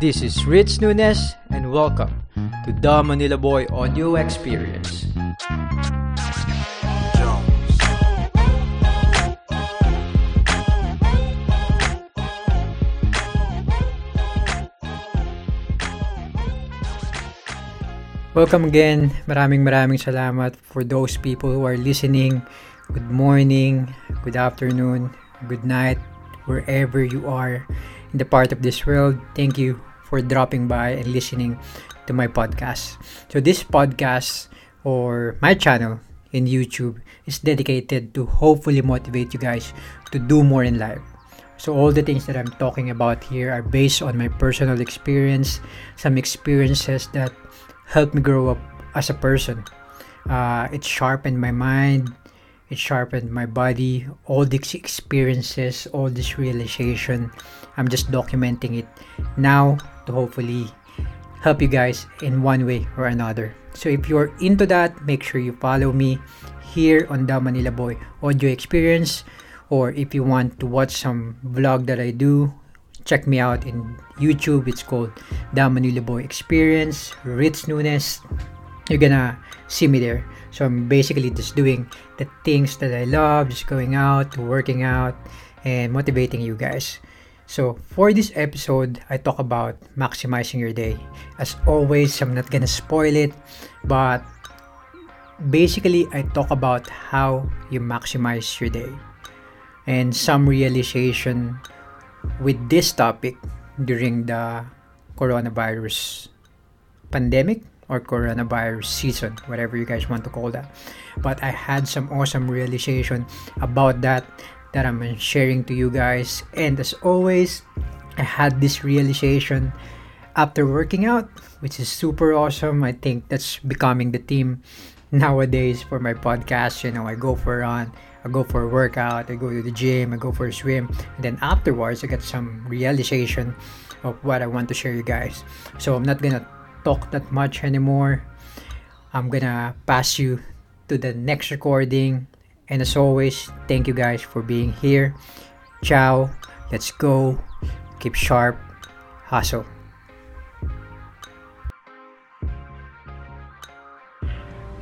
This is Rich Nunes and welcome to the Manila Boy Audio Experience. Welcome again. Maraming maraming salamat for those people who are listening. Good morning, good afternoon, good night, wherever you are in the part of this world. Thank you for dropping by and listening to my podcast. So this podcast or my channel in YouTube is dedicated to hopefully motivate you guys to do more in life. So all the things that I'm talking about here are based on my personal experience, some experiences that helped me grow up as a person. Uh, it sharpened my mind, it sharpened my body, all these experiences, all this realization. I'm just documenting it now to hopefully help you guys in one way or another. So if you're into that, make sure you follow me here on the Manila Boy Audio Experience. Or if you want to watch some vlog that I do, check me out in YouTube. It's called The Manila Boy Experience, Ritz Nunes. You're gonna see me there. So I'm basically just doing the things that I love, just going out, working out, and motivating you guys. So for this episode, I talk about maximizing your day. As always, I'm not gonna spoil it, but basically I talk about how you maximize your day and some realization with this topic during the coronavirus pandemic or coronavirus season, whatever you guys want to call that. But I had some awesome realization about that that I'm sharing to you guys. And as always, I had this realization after working out, which is super awesome. I think that's becoming the theme nowadays for my podcast. You know, I go for a run, I go for a workout, I go to the gym, I go for a swim, and then afterwards I get some realization of what I want to share you guys. So I'm not gonna talk that much anymore. I'm gonna pass you to the next recording. And as always, thank you guys for being here. Ciao. Let's go. Keep sharp. Hustle.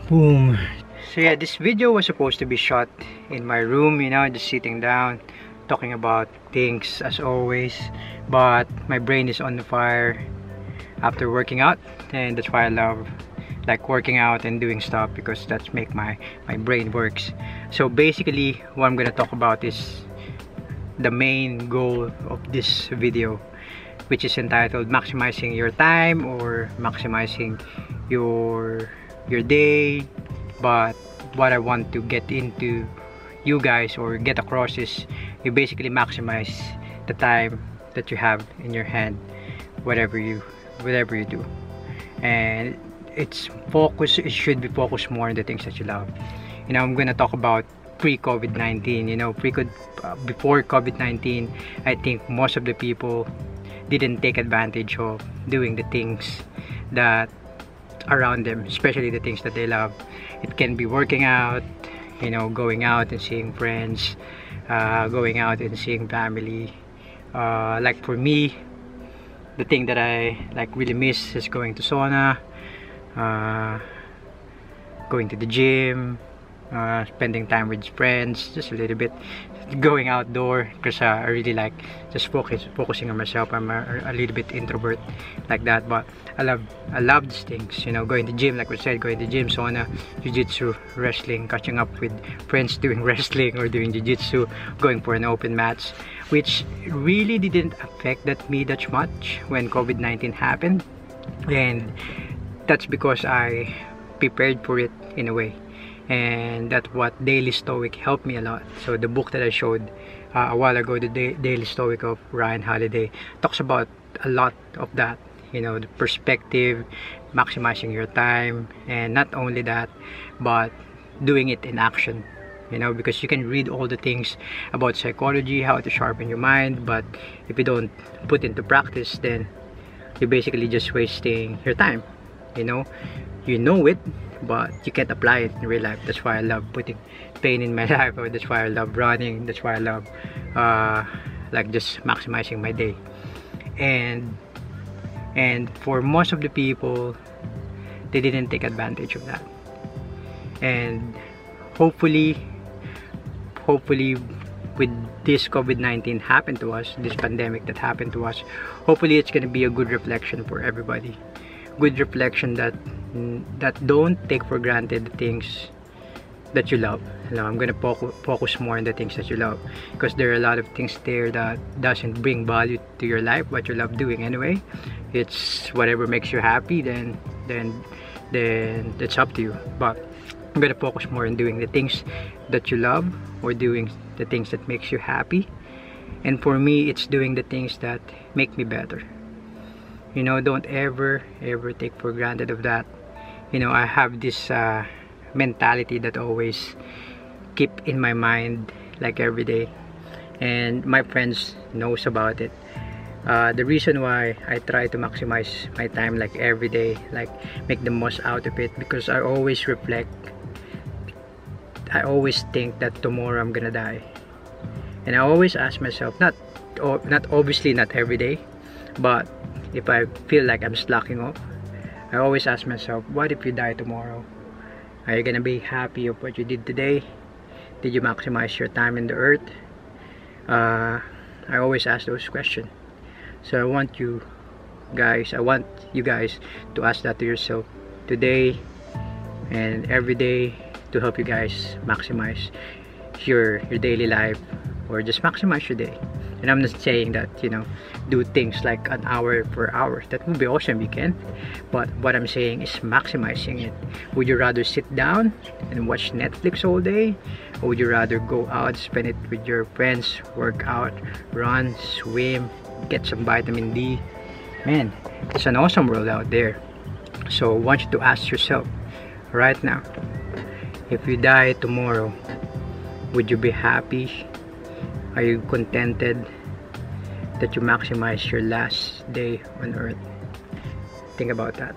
Boom. So yeah, this video was supposed to be shot in my room, you know, just sitting down, talking about things as always. But my brain is on the fire after working out and that's why I love like working out and doing stuff because that's make my my brain works. So basically what I'm gonna talk about is the main goal of this video which is entitled maximizing your time or maximizing your your day. But what I want to get into you guys or get across is you basically maximize the time that you have in your hand whatever you whatever you do. And it's focus it should be focused more on the things that you love. You know i'm gonna talk about pre-covid-19 you know pre uh, before covid-19 i think most of the people didn't take advantage of doing the things that around them especially the things that they love. It can be working out you know going out and seeing friends uh, going out and seeing family. Uh, like for me the thing that I like really miss is going to sauna uh, going to the gym uh, spending time with friends just a little bit going outdoor because uh, I really like just focus focusing on myself. I'm a, a, little bit introvert like that but I love I love these things you know going to gym like we said going to gym sauna jiu-jitsu wrestling catching up with friends doing wrestling or doing jiu-jitsu going for an open match which really didn't affect that me that much when COVID-19 happened. And that's because I prepared for it in a way and that's what Daily Stoic helped me a lot. So the book that I showed uh, a while ago the da Daily Stoic of Ryan Holiday talks about a lot of that you know the perspective maximizing your time and not only that but doing it in action you know because you can read all the things about psychology how to sharpen your mind but if you don't put into practice then you're basically just wasting your time you know? You know it but you can't apply it in real life. That's why i love putting pain in my life. That's why i love running. That's why i love uh, like just maximizing my day. And and for most of the people they didn't take advantage of that. And hopefully hopefully with this COVID-19 happened to us this pandemic that happened to us hopefully it's gonna be a good reflection for everybody. Good reflection that that don't take for granted the things that you love. Now i'm gonna focus more on the things that you love because there are a lot of things there that doesn't bring value to your life what you love doing anyway. It's whatever makes you happy then then then it's up to you. But i'm gonna focus more on doing the things that you love or doing the things that makes you happy. And for me it's doing the things that make me better. You know don't ever ever take for granted of that you know i have this uh, mentality that always keep in my mind like every day. And my friends knows about it. Uh, the reason why I try to maximize my time like every day like make the most out of it because I always reflect. I always think that tomorrow I'm gonna die. And I always ask myself not not obviously not every day but if I feel like I'm slacking off I always ask myself what if you die tomorrow are you gonna be happy of what you did today? Did you maximize your time in the earth? Uh, I always ask those questions. So I want you guys, I want you guys to ask that to yourself today and every day to help you guys maximize your your daily life or just maximize your day and I'm not saying that you know do things like an hour per hour. That would be awesome you can. But what I'm saying is maximizing it. Would you rather sit down and watch Netflix all day? Or would you rather go out spend it with your friends work out run swim get some vitamin D? Man it's an awesome world out there. So I want you to ask yourself right now if you die tomorrow would you be happy are you contented that you maximize your last day on earth? Think about that.